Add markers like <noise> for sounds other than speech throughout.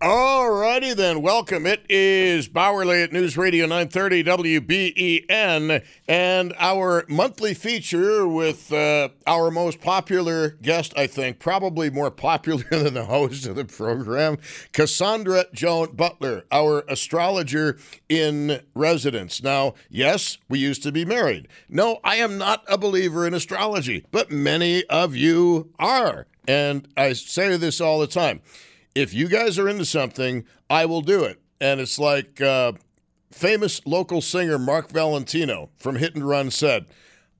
All righty then. Welcome. It is Bauerle at News Radio 930 WBEN and our monthly feature with uh, our most popular guest, I think, probably more popular <laughs> than the host of the program, Cassandra Joan Butler, our astrologer in residence. Now, yes, we used to be married. No, I am not a believer in astrology, but many of you are. And I say this all the time if you guys are into something, I will do it. And it's like uh, famous local singer Mark Valentino from Hit and Run said,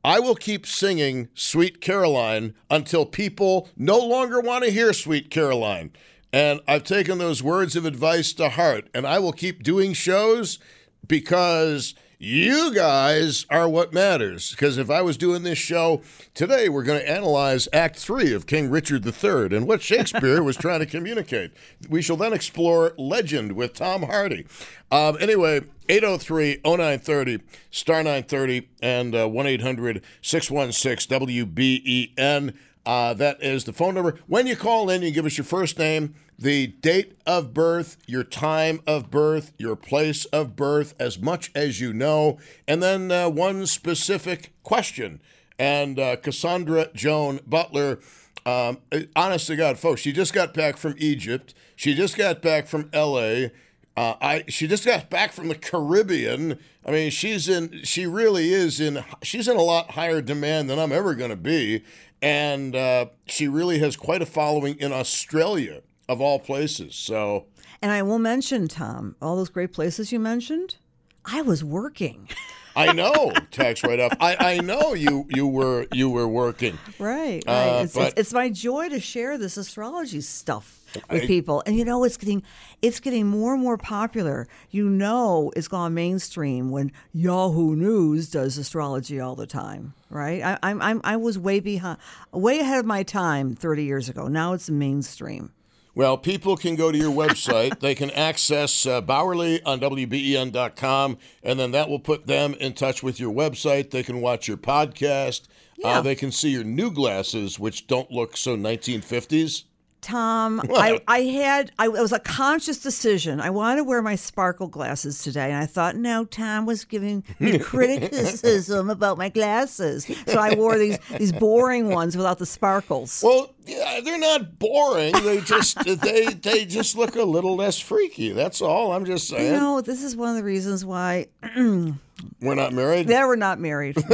I will keep singing Sweet Caroline until people no longer want to hear Sweet Caroline. And I've taken those words of advice to heart, and I will keep doing shows because you guys are what matters. Because if I was doing this show today, we're going to analyze Act Three of King Richard III and what Shakespeare was trying to communicate. We shall then explore Legend with Tom Hardy. Um, anyway, 803 0930, star 930, and uh, 1 800 616 WBEN. Uh, that is the phone number. When you call in, you give us your first name, the date of birth, your time of birth, your place of birth, as much as you know, and then uh, one specific question. And uh, Cassandra Joan Butler, um, honest to God, folks, she just got back from Egypt. She just got back from L.A. Uh, I she just got back from the Caribbean. I mean, she's in. She really is in. She's in a lot higher demand than I'm ever going to be and uh, she really has quite a following in Australia, of all places. So, and I will mention, Tom, all those great places you mentioned. I was working. I know <laughs> tax write off. I, I know you you were you were working. Right, right. Uh, it's, but, it's, it's, my joy to share this astrology stuff with I, people, and you know it's getting it's getting more and more popular. You know, it's gone mainstream when Yahoo News does astrology all the time. Right? I, I'm I'm I was way behind, way ahead of my time 30 years ago. Now it's mainstream. Well, people can go to your website. they can access uh, Bauerle on WBEN.com, and then that will put them in touch with your website. They can watch your podcast. Uh, yeah. Uh, they can see your new glasses, which don't look so 1950s. Tom, <laughs> I, I had I, it was a conscious decision. I wanted to wear my sparkle glasses today, and I thought, no, Tom was giving me <laughs> criticism about my glasses, so I wore these these boring ones without the sparkles. Well, yeah, they're not boring. They <laughs> just they they just look a little less freaky. That's all. I'm just saying. You know, this is one of the reasons why. <clears throat> We're not married? Yeah, we're not married. <laughs>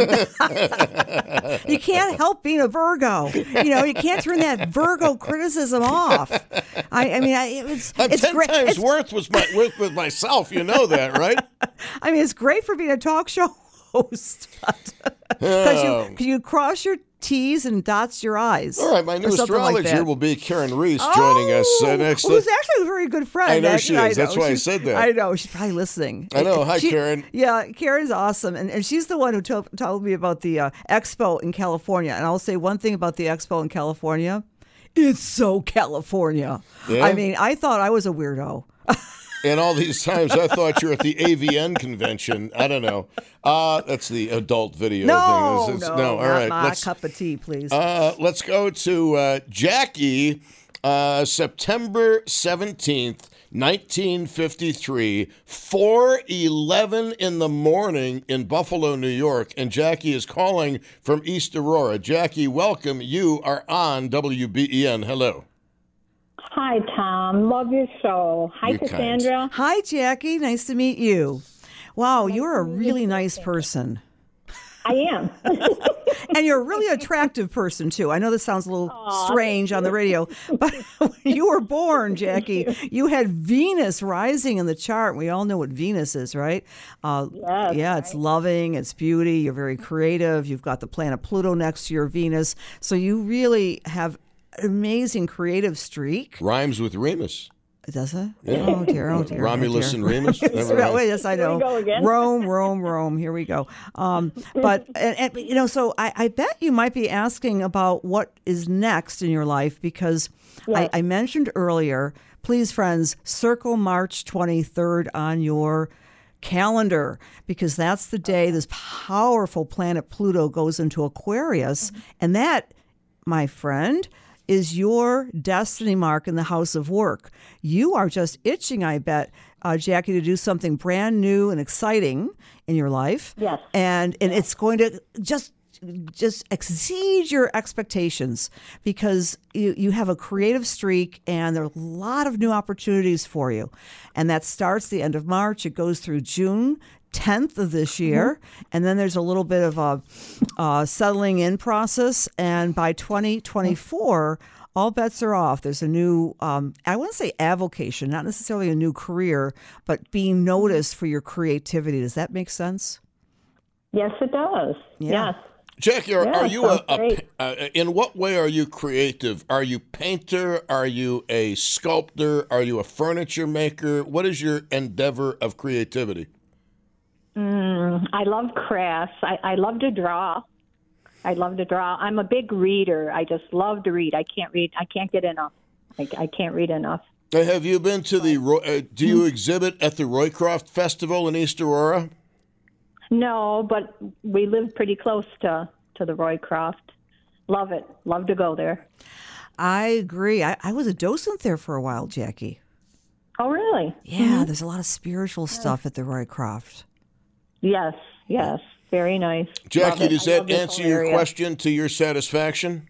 you can't help being a Virgo. You know, you can't turn that Virgo criticism off. I, I mean, I, it was, I'm it's ten great. times it's, worth with, my, with, with myself. You know that, right? <laughs> I mean, it's great for being a talk show host. Because <laughs> oh. you, you cross your T's and dots your eyes. All right, my new astrologer like will be Karen Reese oh, joining us uh, next. Who's actually a very good friend. I know she is. I know. That's why she's, I said that. I know. She's probably listening. I know. Hi, she, Karen. Yeah, Karen's awesome. And, and she's the one who told, told me about the uh, expo in California. And I'll say one thing about the expo in California it's so California. Yeah? I mean, I thought I was a weirdo. <laughs> And all these times I thought you were at the AVN convention. I don't know. Uh, that's the adult video no, thing. It's, it's, no, all right. My let's, cup of tea, please. Uh, let's go to uh, Jackie, uh, September 17th. 1953, 4:11 in the morning in Buffalo, New York, and Jackie is calling from East Aurora. Jackie, welcome. You are on WBEN. Hello. Hi, Tom. Love your show. Hi, you're Cassandra. Kind. Hi, Jackie. Nice to meet you. Wow, nice you're a really nice person. I am. <laughs> and you're a really attractive person, too. I know this sounds a little Aww. strange on the radio, <laughs> but when <laughs> you were born, Jackie, you had Venus rising in the chart. We all know what Venus is, right? Uh, yes, yeah, it's loving, it's beauty. You're very creative. You've got the planet Pluto next to your Venus. So you really have amazing creative streak. Rhymes with Remus. Does it? Yeah. Oh dear, oh dear. Romulus oh dear. and Remus. <laughs> Wait, yes, I know. Rome, Rome, Rome. Here we go. Um, but <laughs> and, and, you know, so I, I, bet you might be asking about what is next in your life because yes. I, I mentioned earlier. Please, friends, circle March twenty third on your calendar because that's the day this powerful planet Pluto goes into Aquarius, mm-hmm. and that, my friend is your destiny mark in the house of work. You are just itching, I bet, uh, Jackie, to do something brand new and exciting in your life. Yes. And and it's going to just just exceed your expectations because you, you have a creative streak and there are a lot of new opportunities for you. And that starts the end of March. It goes through June 10th of this year. Mm-hmm. And then there's a little bit of a uh, settling in process. And by 2024, all bets are off. There's a new, um, I want to say avocation, not necessarily a new career, but being noticed for your creativity. Does that make sense? Yes, it does. Yeah. Yes. Jackie, are, yeah, are you a, a uh, in what way are you creative? Are you painter? Are you a sculptor? Are you a furniture maker? What is your endeavor of creativity? Mm, I love crafts. I, I love to draw. I love to draw. I'm a big reader. I just love to read. I can't read. I can't get enough. I, I can't read enough. Have you been to the? Uh, do you exhibit at the Roycroft Festival in East Aurora? No, but we live pretty close to to the Roycroft. Love it. Love to go there. I agree. I, I was a docent there for a while, Jackie. Oh, really? Yeah, mm-hmm. there's a lot of spiritual stuff at the Roycroft. Yes, yes. Very nice. Jackie, does that answer your question to your satisfaction?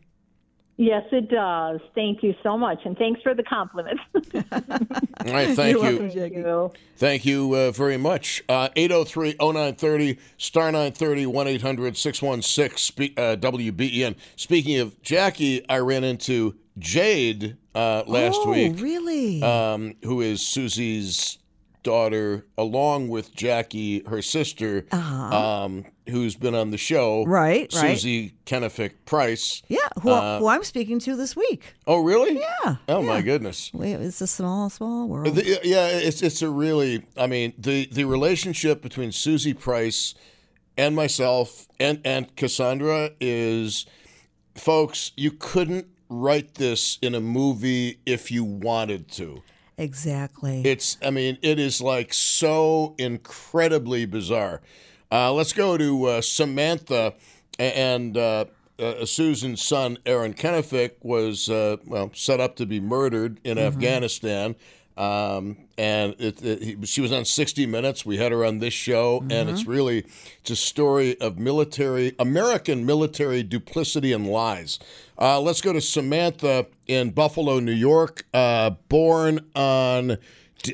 Yes, it does. Thank you so much, and thanks for the compliment. <laughs> All right, thank You're you. Welcome, thank you. Thank you uh, very much. Uh, 803 0930, star 930 1 800 616 uh, WBEN. Speaking of Jackie, I ran into Jade uh, last oh, week. really? Um, who is Susie's daughter, along with Jackie, her sister, uh-huh. um, who's been on the show. Right, Susie right. Kenefick Price. Yeah, who, uh, who, I'm speaking to this week. Oh, really? Yeah. Oh, yeah. my goodness. It's a small, small world. The, yeah, it's it's a really. I mean, the the relationship between Susie Price and myself and and Cassandra is, folks. You couldn't write this in a movie if you wanted to. Exactly. It's, I mean, it is like so incredibly bizarre. Uh, let's go to uh, Samantha and uh, uh Susan's son, Aaron Kenefick, was, uh, well, set up to be murdered in mm-hmm. Afghanistan. Um, and it, it, she was on 60 Minutes. We had her on this show, mm-hmm. and it's mm-hmm. really it's a story of military American military duplicity and lies. Uh, let's go to Samantha in Buffalo, New York, uh, born on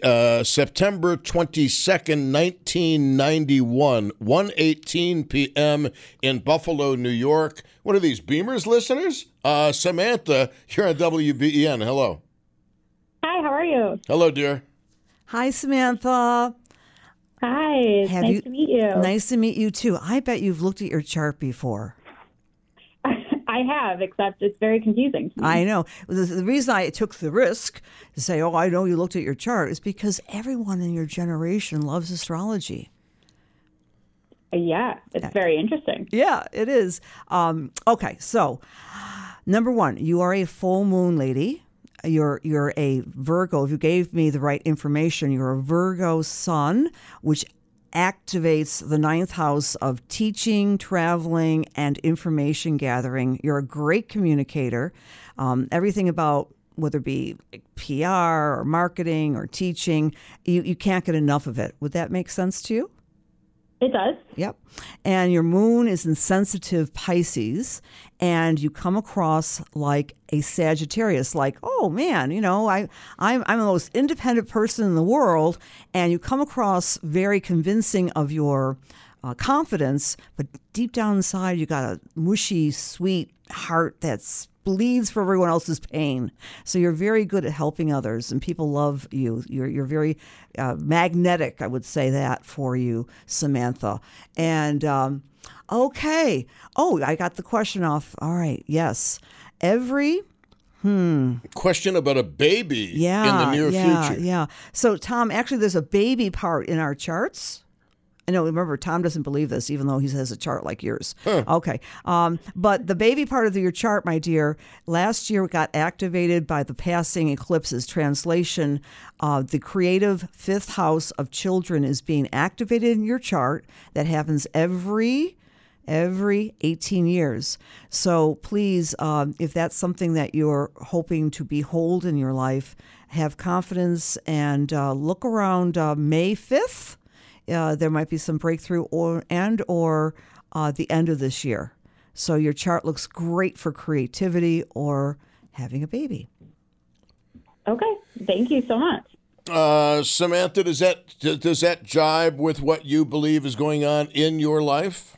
uh, September 22nd, 1991, 1.18 p.m. in Buffalo, New York. What are these, Beamers listeners? Uh, Samantha, you're on WBEN. Hello. Hi, how are you? Hello, dear. Hi, Samantha. Hi, Have nice you, to meet you. Nice to meet you too. I bet you've looked at your chart before. <laughs> I have, except it's very confusing. I know. The, the, reason I took the risk to say, "Oh, I know you looked at your chart," is because everyone in your generation loves astrology. Yeah, it's yeah. very interesting. Yeah, it is. Um, okay, so number one, you are a full moon lady. You're you're a Virgo. If you gave me the right information, you're a Virgo sun, which activates the ninth house of teaching, traveling, and information gathering. You're a great communicator. Um, everything about whether it be PR or marketing or teaching, you, you can't get enough of it. Would that make sense to you? It does. Yep. And your moon is in sensitive Pisces, and you come across like a Sagittarius, like, oh man, you know, I, I'm, I'm the most independent person in the world, and you come across very convincing of your uh, confidence, but deep down inside, you got a mushy, sweet heart that's bleeds for everyone else's pain. So you're very good at helping others, and people love you. You're you're very uh, magnetic. I would say that for you, Samantha. And um, okay, oh, I got the question off. All right, yes, every. Hmm. Question about a baby yeah, in the near yeah, future. Yeah. So, Tom, actually, there's a baby part in our charts. I know, remember, Tom doesn't believe this, even though he has a chart like yours. Huh. Okay. Um, but the baby part of your chart, my dear, last year got activated by the passing eclipses. Translation uh, the creative fifth house of children is being activated in your chart. That happens every every 18 years. So please, um, if that's something that you're hoping to behold in your life, have confidence and uh, look around uh, May 5th. Uh, there might be some breakthrough or and or uh, the end of this year. So your chart looks great for creativity or having a baby. Okay, thank you so much. Uh, Samantha, does that does that jibe with what you believe is going on in your life?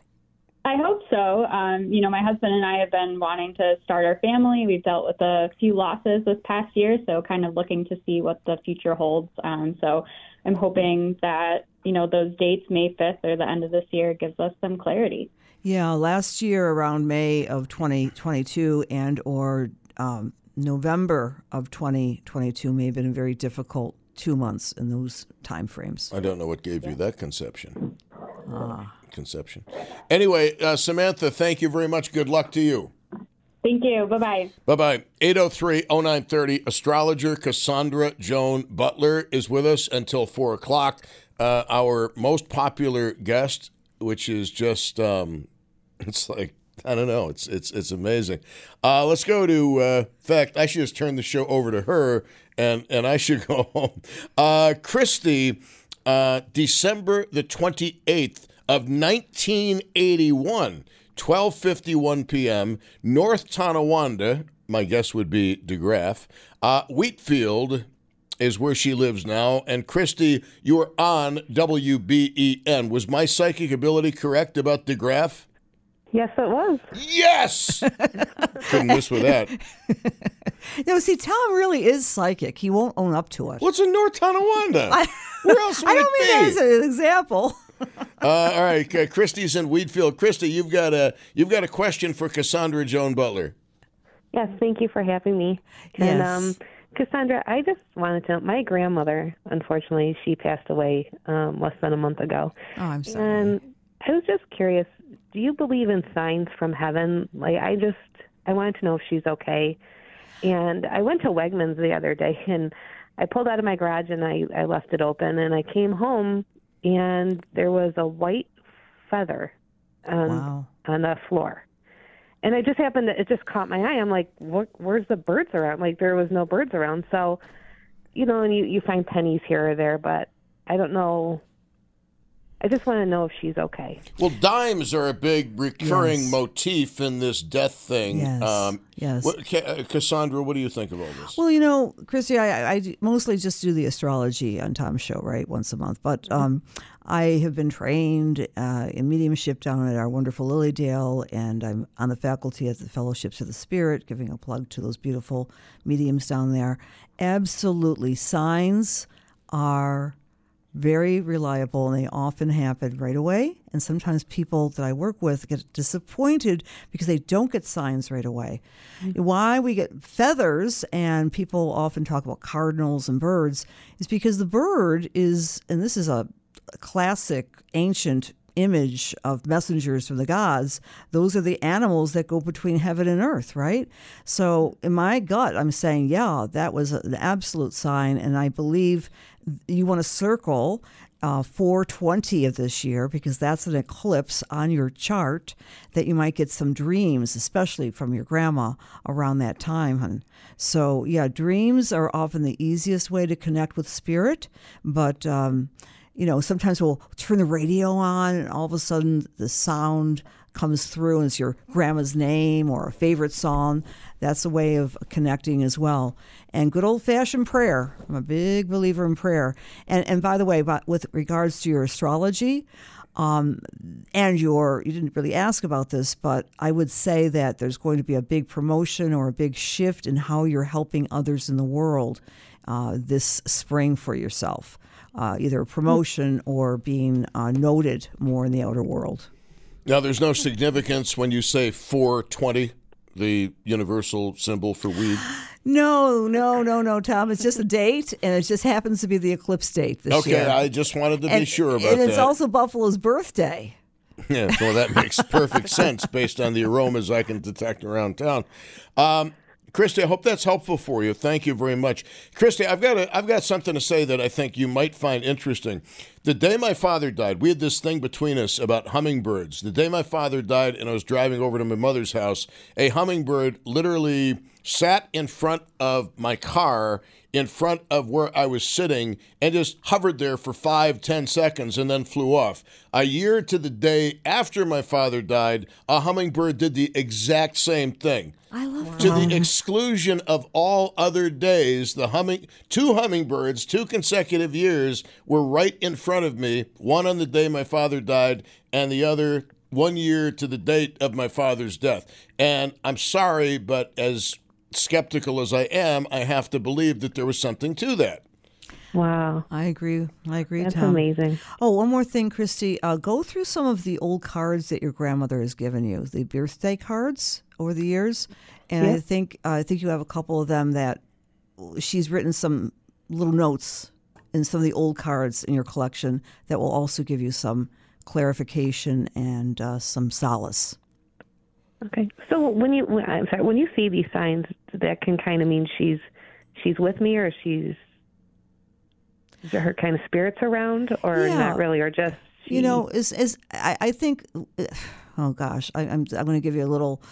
I hope so. Um, you know, my husband and I have been wanting to start our family. We've dealt with a few losses this past year, so kind of looking to see what the future holds. Um, so I'm hoping that, you know, those dates, May 5th or the end of this year, gives us some clarity. Yeah, last year around May of 2022 and or um, November of 2022 may have been a very difficult two months in those time frames. I don't know what gave you that conception. Ah. Conception. Anyway, uh, Samantha, thank you very much. Good luck to you. Thank you. Bye bye. Bye bye. 803 0930. Astrologer Cassandra Joan Butler is with us until 4 o'clock. Uh, our most popular guest, which is just, um, <laughs> it's like, I don't know. It's it's it's amazing. Uh, let's go to. Uh, fact, I should just turn the show over to her, and and I should <laughs> go home. Uh, Christy, uh, December the twenty eighth of 1981, 12:51 p.m., North Tonawanda. My guess would be DeGraff. Uh, Wheatfield is where she lives now. And Christy, you are on WBEN. Was my psychic ability correct about DeGraff? Yes, it was. Yes! <laughs> Couldn't miss with that. <laughs> no, see, Tom really is psychic. He won't own up to it. What's in North Tonawanda? <laughs> I, Where else would I don't mean that as an example. Uh, all right, uh, Christy's in Wheatfield. Christy, you've got a you've got a question for Cassandra Joan Butler. Yes, thank you for having me. Yes. And um, Cassandra, I just wanted to. My grandmother, unfortunately, she passed away um, less than a month ago. Oh, I'm sorry. And I was just curious. Do you believe in signs from heaven? Like, I just I wanted to know if she's okay. And I went to Wegmans the other day, <laughs> and I pulled out of my garage and I I left it open, and I came home and there was a white feather on, wow. on the floor. And it just happened to, it just caught my eye. I'm like, what, where's the birds around? Like, there was no birds around. So, you know, and you, you find pennies here or there, but I don't know I just want to know if she's okay. Well, dimes are a big recurring yes. motif in this death thing. Yes. Um, yes. What, uh, Cassandra, what do you think of all this? Well, you know, Christy, I, I mostly just do the astrology on Tom's show, right, once a month. But mm-hmm. um, I have been trained uh, in mediumship down at our wonderful Lily Dale, and I'm on the faculty at the Fellowships of the Spirit, giving a plug to those beautiful mediums down there. Absolutely, signs are very reliable and they often happen right away. And sometimes people that I work with get disappointed because they don't get signs right away. Mm-hmm. Why we get feathers and people often talk about cardinals and birds is because the bird is, and this is a classic ancient image of messengers from the gods, those are the animals that go between heaven and earth, right? So in my gut, I'm saying, yeah, that was an absolute sign. And I believe you want to circle uh, 420 of this year because that's an eclipse on your chart that you might get some dreams, especially from your grandma around that time. Hun. So, yeah, dreams are often the easiest way to connect with spirit, but. Um, you know, sometimes we'll turn the radio on and all of a sudden the sound comes through and it's your grandma's name or a favorite song. That's a way of connecting as well. And good old fashioned prayer. I'm a big believer in prayer. And and by the way, with regards to your astrology, um, and your you didn't really ask about this, but I would say that there's going to be a big promotion or a big shift in how you're helping others in the world uh, this spring for yourself uh, either promotion or being uh, noted more in the outer world. Now, there's no significance when you say 420, the universal symbol for weed. <gasps> No, no, no, no, Tom. It's just a date, and it just happens to be the eclipse date this okay, year. Okay, I just wanted to and, be sure about that. And it's that. also Buffalo's birthday. Yeah, well, that makes perfect sense based on the aromas I can detect around town. Um, Christy, I hope that's helpful for you. Thank you very much, Christy. I've got a, I've got something to say that I think you might find interesting. The day my father died, we had this thing between us about hummingbirds. The day my father died and I was driving over to my mother's house, a hummingbird literally sat in front of my car in front of where I was sitting and just hovered there for five, ten seconds and then flew off. A year to the day after my father died, a hummingbird did the exact same thing. I love To the exclusion of all other days, the humming two hummingbirds, two consecutive years, were right in front of me. One on the day my father died, and the other one year to the date of my father's death. And I'm sorry, but as skeptical as I am, I have to believe that there was something to that. Wow. I agree. I agree, That's Tom. amazing. Oh, one more thing, Christy. Uh, go through some of the old cards that your grandmother has given you, the birthday cards over the years, and I think uh, I think you have a couple of them that she's written some little notes in some of the old cards in your collection that will also give you some clarification and uh, some solace. Okay. So when you when, I'm sorry, when you see these signs, that can kind of mean she's she's with me, or she's is there her kind of spirits around, or Yeah. not really, or just she, You know, is is I, I think, oh gosh, I, I'm I'm going to give you a little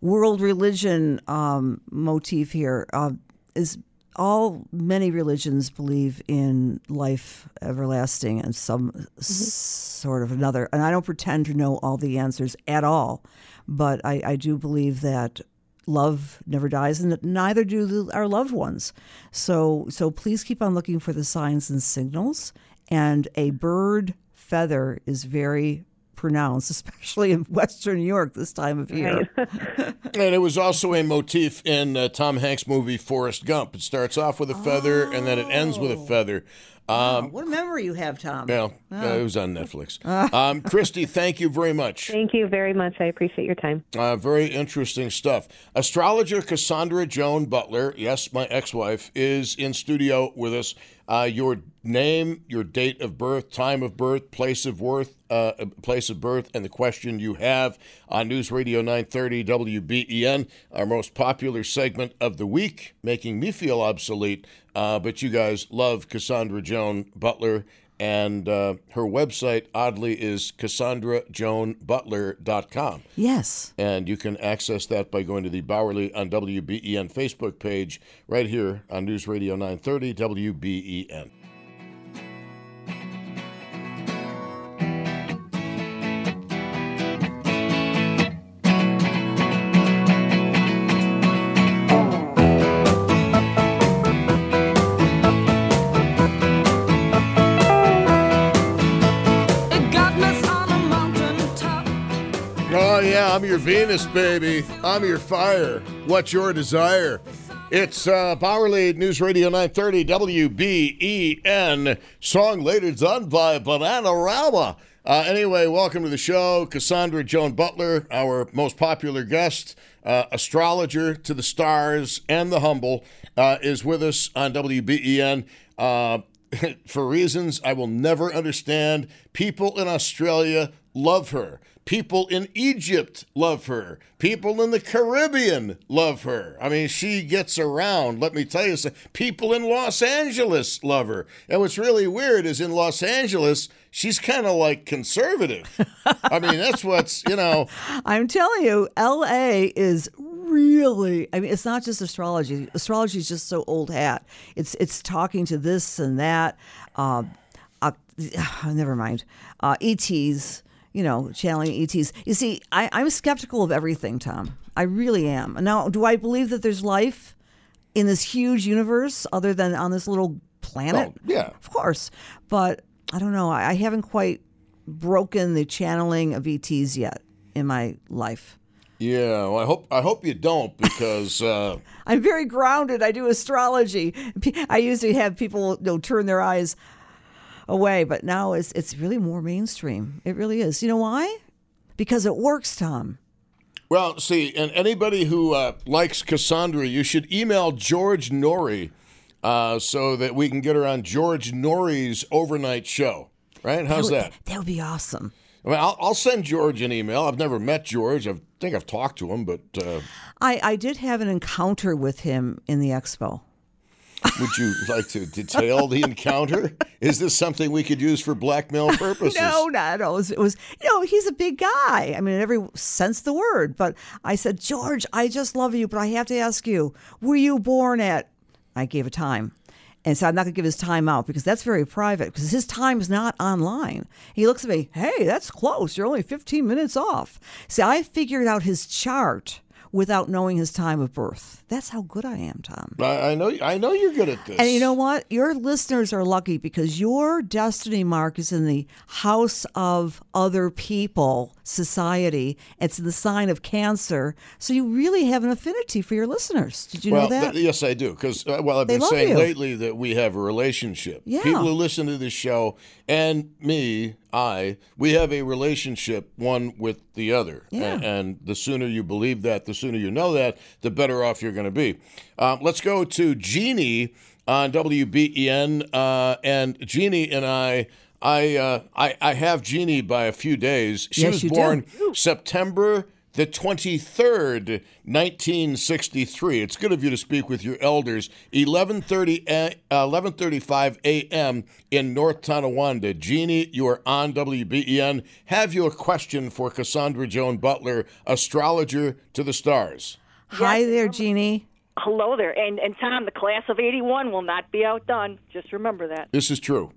world religion um, motif here. Uh, is all many religions believe in life everlasting and some s- sort of another. And I don't pretend to know all the answers at all, but I, I do believe that love never dies, and neither do the, our loved ones. So, so please keep on looking for the signs and signals. And a bird feather is very pronounced, <laughs> especially in Western New York this time of year. <laughs> And it was also a motif in uh, Tom Hanks' movie Forrest Gump. It starts off with a feather and then it ends with a feather. Um, what a memory you have, Tom. well, uh, it was on Netflix. <laughs> Um, Christy, thank you very much. Thank you very much. I appreciate your time. Uh, very interesting stuff. Astrologer Cassandra Joan Butler, yes, my ex wife, is in studio with us. Uh, your name, your date of birth, time of birth, place of worth, uh, place of birth, and the question you have on News Radio 930 WBEN, our most popular segment of the week, making me feel obsolete. Uh, but you guys love Cassandra Joan Butler. And uh, her website, oddly, is CassandraJoanButler.com. Yes. And you can access that by going to the Bauerle on WBEN Facebook page right here on News Radio 930 WBEN. Yeah, I'm your Venus, baby. I'm your fire. What's your desire? It's uh, News Radio 930 WBEN. Song later done by Bananarama. Uh, anyway, welcome to the show. Cassandra Joan Butler, our most popular guest, uh, astrologer to the stars and the humble, uh, is with us on WBEN. Uh, <laughs> for reasons I will never understand, people in Australia love her. People in Egypt love her. People in the Caribbean love her. I mean, she gets around. Let me tell you something. People in Los Angeles love her. And what's really weird is in Los Angeles, she's kind of like conservative. I mean, that's what's, you know, <laughs> I'm telling you, LA is really I mean it's not just astrology. Astrology is just so old hat. It's it's talking to this and that. Uh, uh, <sighs> never mind. Uh, ETs, you know, channeling ETs. You see, I, I'm skeptical of everything, Tom. I really am. Now, do I believe that there's life in this huge universe other than on this little planet? Oh, yeah. Of course. But I don't know. I, I haven't quite broken the channeling of ETs yet in my life. yeah, well, I hope I hope you don't because uh, <laughs> I'm very grounded. I do astrology. I used to have people you know, turn their eyes away, but now it's it's really more mainstream. It really is. You know why? Because it works, Tom. Well, see, and anybody who uh, likes Cassandra, you should email George Noory uh, so that we can get her on George Noory's overnight show. Right? How's would, that? That would be awesome. I mean, I'll, I'll send George an email. I've never met George. I think I've talked to him, but uh, I, I did have an encounter with him in the expo. Would you like to detail the encounter? Is this something we could use for blackmail <laughs> purposes? no, not at all. It was, it was, you know, he's a big guy. I mean, in every sense of the word. But I said, George, I just love you, but I have to ask you, were you born at? I gave a time. And so I'm not going to give his time out because that's very private because his time is not online. He looks at me, hey, that's close. You're only 15 minutes off. See, I figured out his chart without knowing his time of birth. That's how good I am, Tom. I, I know. I know you're good at this. And you know what? Your listeners are lucky because your destiny mark is in the house of other people, society. It's the sign of Cancer, so you really have an affinity for your listeners. Did you well, know that? th- yes, I do. Because uh, well, I've They been saying you. lately that we have a relationship. Yeah. People who listen to this show and me, I, we have a relationship one with the other. Yeah. And, and the sooner you believe that, the sooner you know that, the better off you're going to be. Um, let's go to Jeannie on WBEN. Uh, and Jeannie and I. I, uh, I I have Jeannie by a few days. She Yes, was do. born September the 23rd, 1963. It's good of you to speak with your elders. 11:30 a- uh, 11:35 a.m. in North Tonawanda. Jeannie, you are on WBEN. Have you a question for Cassandra Joan Butler, astrologer to the stars? Hi there, Jeannie. Hello there. And and Tom, the class of 81 will not be outdone. Just remember that. This is true.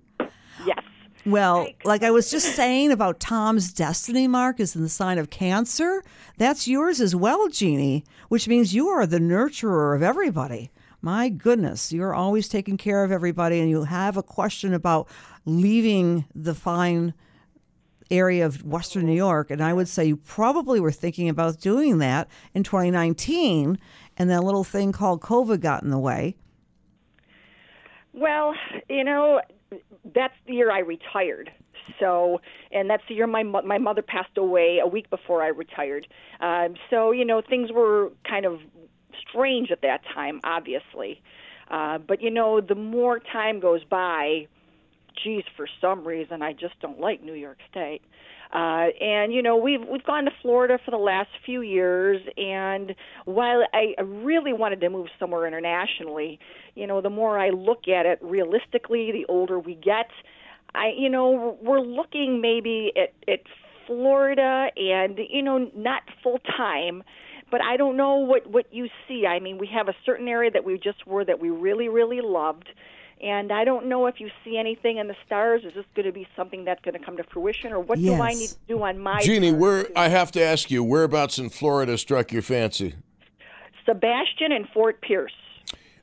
Yes. Well, like I was just <laughs> saying about Tom's destiny mark is in the sign of Cancer. That's yours as well, Jeannie, which means you are the nurturer of everybody. My goodness, you're always taking care of everybody, and you have a question about leaving the fine area of Western New York. And I would say you probably were thinking about doing that in 2019, and that little thing called COVID got in the way. Well, you know, that's the year I retired. So, and that's the year my my mother passed away a week before I retired. Um, so, you know, things were kind of strange at that time, obviously. Uh, but you know, the more time goes by, geez, for some reason, I just don't like New York State. Uh, and you know, we've we've gone to Florida for the last few years, and while I really wanted to move somewhere internationally, you know, the more I look at it realistically, the older we get, I you know, we're looking maybe at at Florida, and you know, not full time. But I don't know what what you see. I mean, we have a certain area that we just were that we really really loved, and I don't know if you see anything in the stars. Is this going to be something that's going to come to fruition, or what do I need to do on my Jeannie, where to- I have to ask you, whereabouts in Florida struck your fancy? Sebastian and Fort Pierce?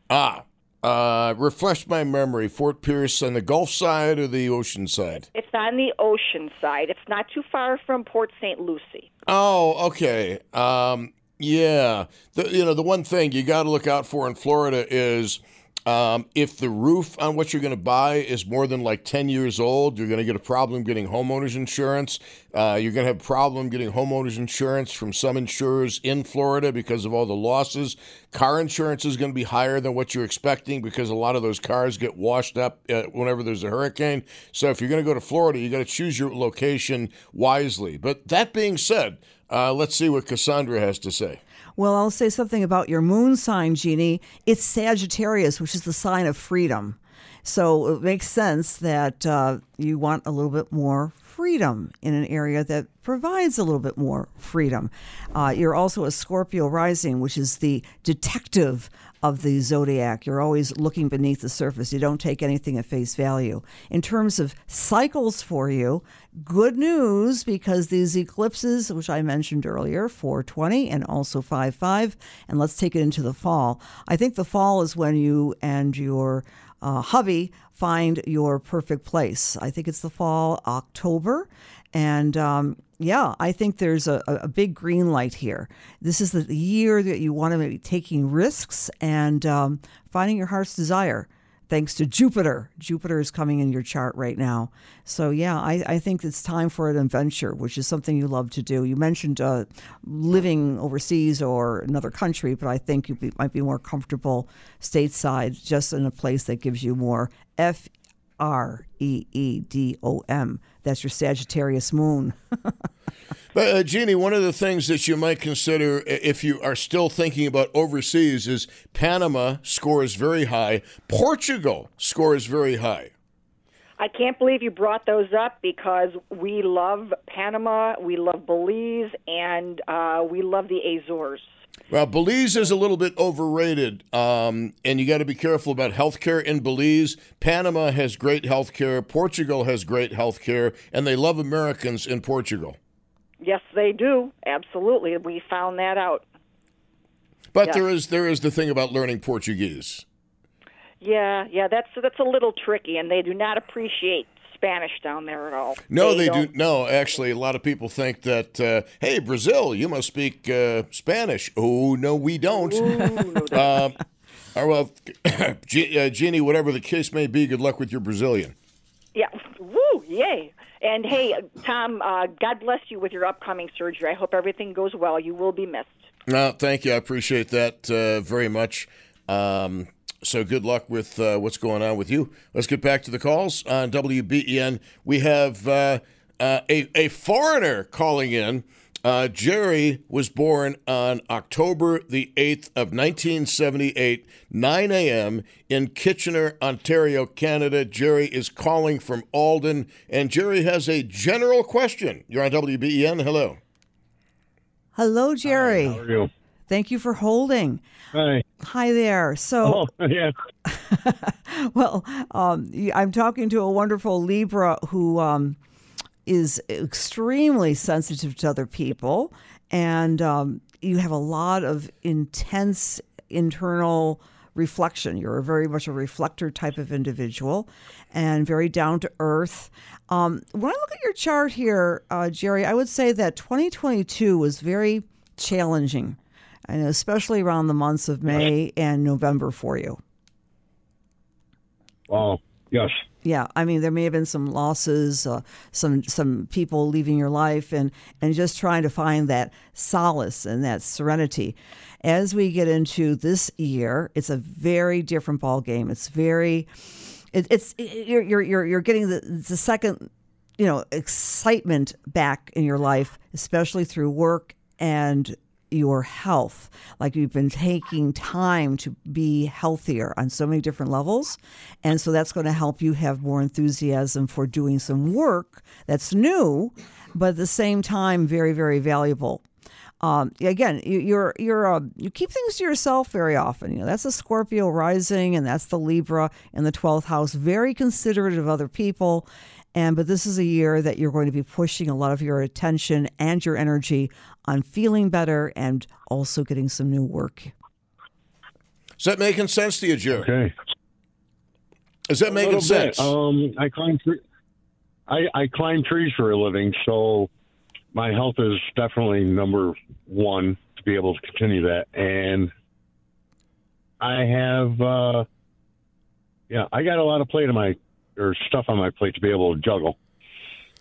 Ah, uh, refresh my memory. Fort Pierce on the Gulf side or the ocean side? It's on the ocean side. It's not too far from Port St. Lucie. Oh, okay. Um, yeah. The, you know, the one thing you got to look out for in Florida is um, if the roof on what you're going to buy is more than like 10 years old, you're going to get a problem getting homeowners insurance. Uh, you're going to have problem getting homeowners insurance from some insurers in Florida because of all the losses. Car insurance is going to be higher than what you're expecting because a lot of those cars get washed up uh, whenever there's a hurricane. So if you're going to go to Florida, you got to choose your location wisely. But that being said, uh, let's see what Cassandra has to say. Well, I'll say something about your moon sign, Jeannie. It's Sagittarius, which is the sign of freedom. So it makes sense that uh, you want a little bit more freedom in an area that provides a little bit more freedom. Uh, you're also a Scorpio rising, which is the detective of the zodiac. You're always looking beneath the surface. You don't take anything at face value. In terms of cycles for you, good news because these eclipses, which I mentioned earlier, 420 and also 55, and let's take it into the fall. I think the fall is when you and your uh, hubby find your perfect place. I think it's the fall, October. And um, yeah, I think there's a, a big green light here. This is the year that you want to be taking risks and um, finding your heart's desire. Thanks to Jupiter. Jupiter is coming in your chart right now. So, yeah, I, I think it's time for an adventure, which is something you love to do. You mentioned uh, living overseas or another country, but I think you might be more comfortable stateside, just in a place that gives you more F R E E D O M. That's your Sagittarius moon. <laughs> But uh, Jeannie, one of the things that you might consider if you are still thinking about overseas is Panama scores very high, Portugal scores very high. I can't believe you brought those up because we love Panama, we love Belize, and uh, we love the Azores. Well, Belize is a little bit overrated, um, and you got to be careful about health care in Belize. Panama has great health care. Portugal has great health care, and they love Americans in Portugal. Yes, they do. Absolutely, we found that out. But yes. there is there is the thing about learning Portuguese. Yeah, yeah, that's that's a little tricky, and they do not appreciate Spanish down there at all. No, they, they do. No, actually, a lot of people think that, uh, hey, Brazil, you must speak uh, Spanish. Oh, no, we don't. Ooh, no, <laughs> uh, well, <coughs> uh, Jeannie, whatever the case may be, good luck with your Brazilian. Yeah. Woo, yay. And hey, Tom, uh, God bless you with your upcoming surgery. I hope everything goes well. You will be missed. No, thank you. I appreciate that uh, very much. Um, so good luck with uh, what's going on with you. Let's get back to the calls on WBEN. We have uh, uh, a, a foreigner calling in. Uh, Jerry was born on October the 8th of 1978, 9 a.m. in Kitchener, Ontario, Canada. Jerry is calling from Alden, and Jerry has a general question. You're on WBEN. Hello. Hello, Jerry. Hi, how are you? Thank you for holding. Hi. Hi there. So, oh, yeah. <laughs> well, um, I'm talking to a wonderful Libra who um, is extremely sensitive to other people, and um, you have a lot of intense internal reflection. You're very much a reflector type of individual and very down to earth. Um, when I look at your chart here, uh, Jerry, I would say that 2022 was very challenging and especially around the months of May and November for you. Oh, yes. Yeah, I mean, there may have been some losses, uh, some some people leaving your life, and and just trying to find that solace and that serenity. As we get into this year, it's a very different ball game. It's very, it, it's it, you're you're you're you're getting the the second, you know, excitement back in your life, especially through work and your health. Like you've been taking time to be healthier on so many different levels. And so that's going to help you have more enthusiasm for doing some work that's new, but at the same time, very, very valuable. Um, again, you, you're you're uh, you keep things to yourself very often. You know that's the Scorpio rising, and that's the Libra in the twelfth house. Very considerate of other people, and but this is a year that you're going to be pushing a lot of your attention and your energy on feeling better and also getting some new work. Is that making sense to you, Joe? Okay. Is that a making sense? Um, I climb tre- I, I climb trees for a living, so my health is definitely number one to be able to continue that. And I have, uh, yeah, I got a lot of play to my or stuff on my plate to be able to juggle.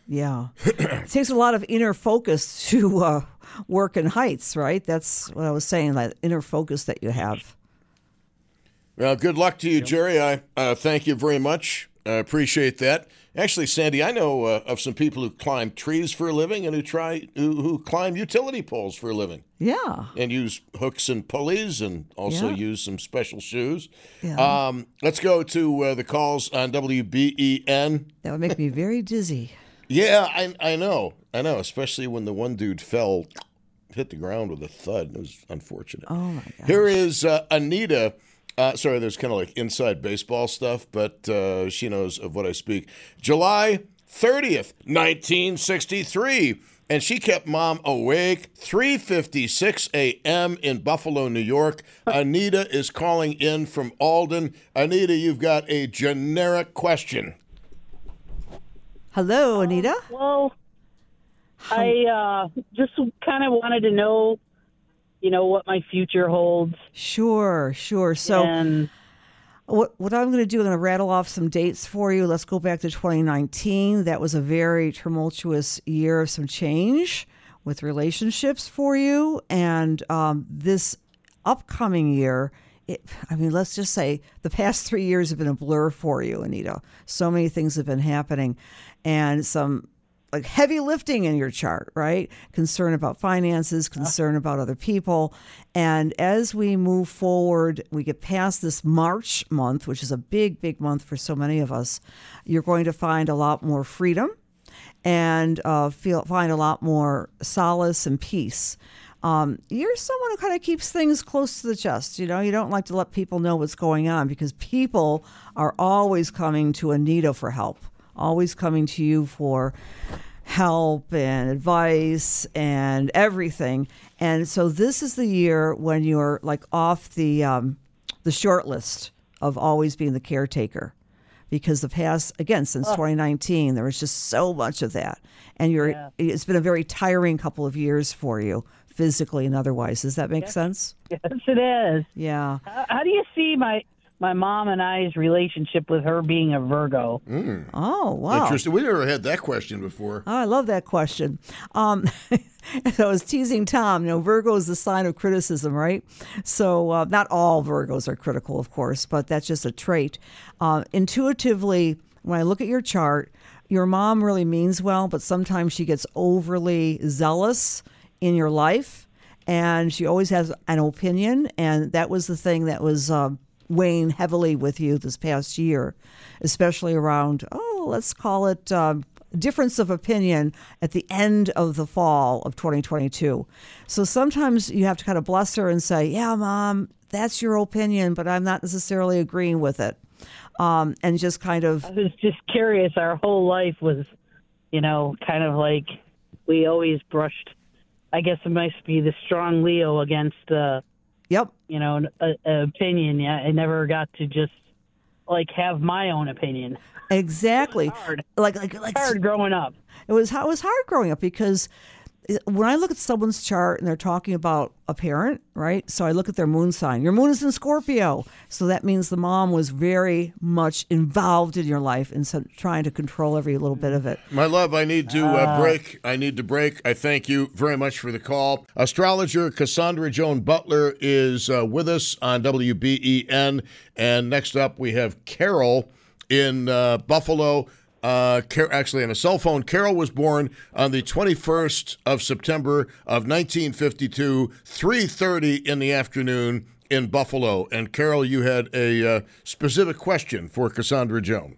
Yeah, it takes a lot of inner focus to uh, work in heights, right? That's what I was saying. That inner focus that you have. Well, good luck to you, Jerry. I uh, thank you very much. I appreciate that. Actually, Sandy, I know uh, of some people who climb trees for a living and who try who, who climb utility poles for a living. Yeah, and use hooks and pulleys, and also Yeah. use some special shoes. Yeah. Um, let's go to uh, the calls on WBEN. that would make me very dizzy. Yeah, I I know, I know. Especially when the one dude fell, hit the ground with a thud. It was unfortunate. Oh my god. Here is uh, Anita. Uh, sorry, there's kind of like inside baseball stuff, but uh, she knows of what I speak. July 30th, 1963. And she kept mom awake 3:56 a.m. in Buffalo, New York. Anita is calling in from Alden. Anita, you've got a generic question. Hello, Anita. Well, I uh, just kind of wanted to know, you know, what my future holds. Sure, sure. So. and What, what I'm going to do, I'm going to rattle off some dates for you. Let's go back to 2019. That was a very tumultuous year of some change with relationships for you. And um, this upcoming year, it, I mean, let's just say the past three years have been a blur for you, Anita. So many things have been happening, and some like heavy lifting in your chart, right? Concern about finances, concern about other people. And as we move forward, we get past this March month, which is a big, big month for so many of us. You're going to find a lot more freedom and uh, feel find a lot more solace and peace. Um, you're someone who kind of keeps things close to the chest. You know, you don't like to let people know what's going on because people are always coming to Anita for help, always coming to you for help and advice and everything. And so this is the year when you're like off the um, the short list of always being the caretaker because the past again since 2019 there was just so much of that and you're Yeah. it's been a very tiring couple of years for you physically and otherwise does that make sense Yes, it is. yeah How, how do you see my my mom and I's relationship with her being a Virgo? oh wow Interesting. We never had that question before. Oh, I love that question. Um, so <laughs> I was teasing Tom. You know, Virgo is the sign of criticism, right? So uh, not all Virgos are critical, of course, but that's just a trait. Uh, intuitively, when I look at your chart, your mom really means well, but sometimes she gets overly zealous in your life, and she always has an opinion, and that was the thing that was. Um, weighing heavily with you this past year, especially around, oh, let's call it um, difference of opinion at the end of the fall of 2022. So sometimes you have to kind of bless her and say, yeah, mom, that's your opinion, but I'm not necessarily agreeing with it. Um, and just kind of I was just curious. Our whole life was, you know, kind of like we always brushed. I guess it must be the strong Leo against, the. Yep. You know, an a, a opinion. Yeah, I never got to just like have my own opinion. Exactly. hard. Like like like Hard growing up. It was it was hard growing up because when I look at someone's chart and they're talking about a parent, right? So I look at their moon sign. Your moon is in Scorpio, so that means the mom was very much involved in your life and so trying to control every little bit of it. My love, I need to uh, break. I need to break. I thank you very much for the call. Astrologer Cassandra Joan Butler is uh, with us on WBEN. And next up, we have Carol in uh, Buffalo. Uh, Car- actually, on a cell phone. Carol was born on the 21st of September of 1952, 3:30 in the afternoon in Buffalo. And Carol, you had a uh, specific question for Cassandra Joan.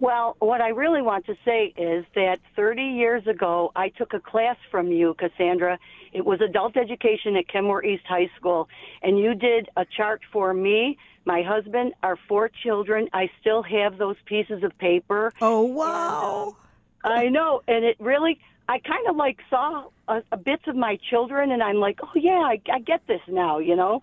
Well, what I really want to say is that 30 years ago, I took a class from you, Cassandra. It was adult education at Kenmore East High School, and you did a chart for me, my husband, our four children. I still have those pieces of paper. Oh wow! I know, and it really, I kind of like saw a, a bits of my children, and I'm like, oh yeah, I, I get this now, you know.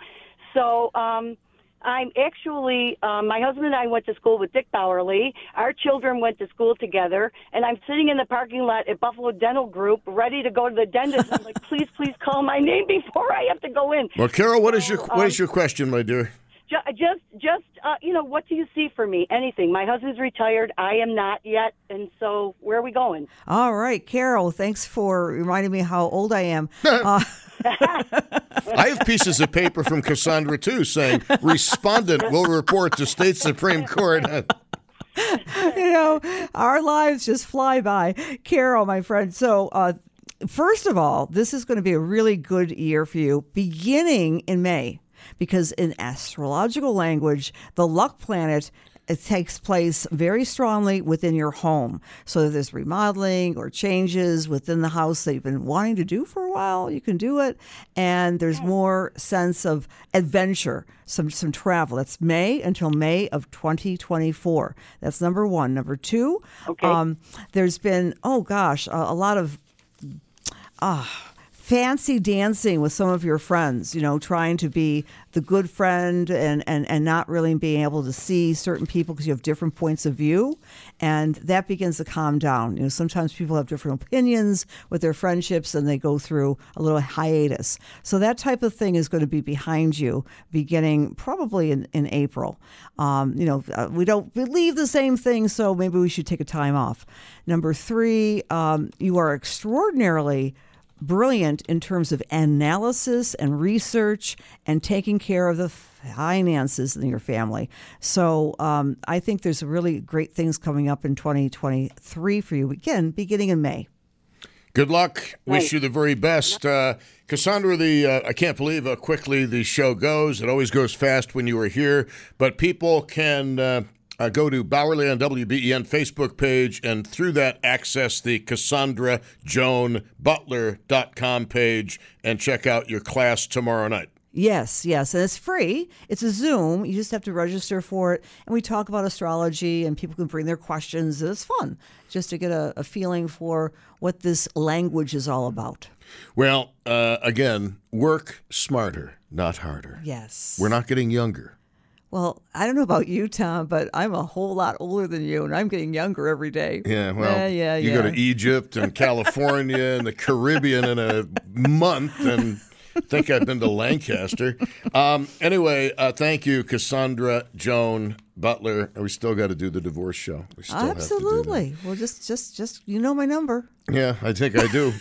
So um, I'm actually, um, my husband and I went to school with Dick Bauerle. Our children went to school together, and I'm sitting in the parking lot at Buffalo Dental Group, ready to go to the dentist. I'm like, <laughs> please, please call my name before I have to go in. Well, Carol, what is your So, what is um, your question, my dear? Ju- Just, just, uh, you know, what do you see for me? Anything. My husband's retired. I am not yet, and so where are we going? All right, Carol. Thanks for reminding me how old I am. <laughs> Uh, I have pieces of paper from Cassandra too, saying respondent will report to state supreme court. <laughs> you know, our lives just fly by. Carol, my friend. So, uh, first of all, this is going to be a really good year for you beginning in May because in astrological language, the luck planet it takes place very strongly within your home. So if there's remodeling or changes within the house that you've been wanting to do for a while, you can do it. And there's more sense of adventure, some some travel. That's May until May of 2024. That's number one. Number two, Okay. um, there's been oh gosh, a, a lot of fancy dancing with some of your friends, you know, trying to be the good friend and, and, and not really being able to see certain people because you have different points of view. And that begins to calm down. You know, sometimes people have different opinions with their friendships and they go through a little hiatus. So that type of thing is going to be behind you beginning probably in, in April. Um, you know, uh, we don't believe the same thing, so maybe we should take a time off. Number three, um, you are extraordinarily brilliant in terms of analysis and research and taking care of the finances in your family. So um, I think there's really great things coming up in 2023 for you. Again, beginning in May. Good luck. Wish you the very best. Uh, Cassandra, the uh, I can't believe how quickly the show goes. It always goes fast when you are here, but people can uh, uh, go to Bauerle on WBEN Facebook page and through that access the Cassandra Joan Butler.com page and check out your class tomorrow night. Yes, yes. And it's free. It's a Zoom. You just have to register for it. And we talk about astrology, and people can bring their questions. It's fun just to get a, a feeling for what this language is all about. Well, uh, again, work smarter, not harder. Yes. We're not getting younger. Well, I don't know about you, Tom, but I'm a whole lot older than you, and I'm getting younger every day. Yeah, well, yeah, yeah, you yeah. go to Egypt and California <laughs> and the Caribbean in a month and think I've been to Lancaster. Um, anyway, uh, thank you, Cassandra Joan Butler. We still got to do the divorce show. We still Absolutely. Well, just, just, just you know my number. Yeah, I think I do.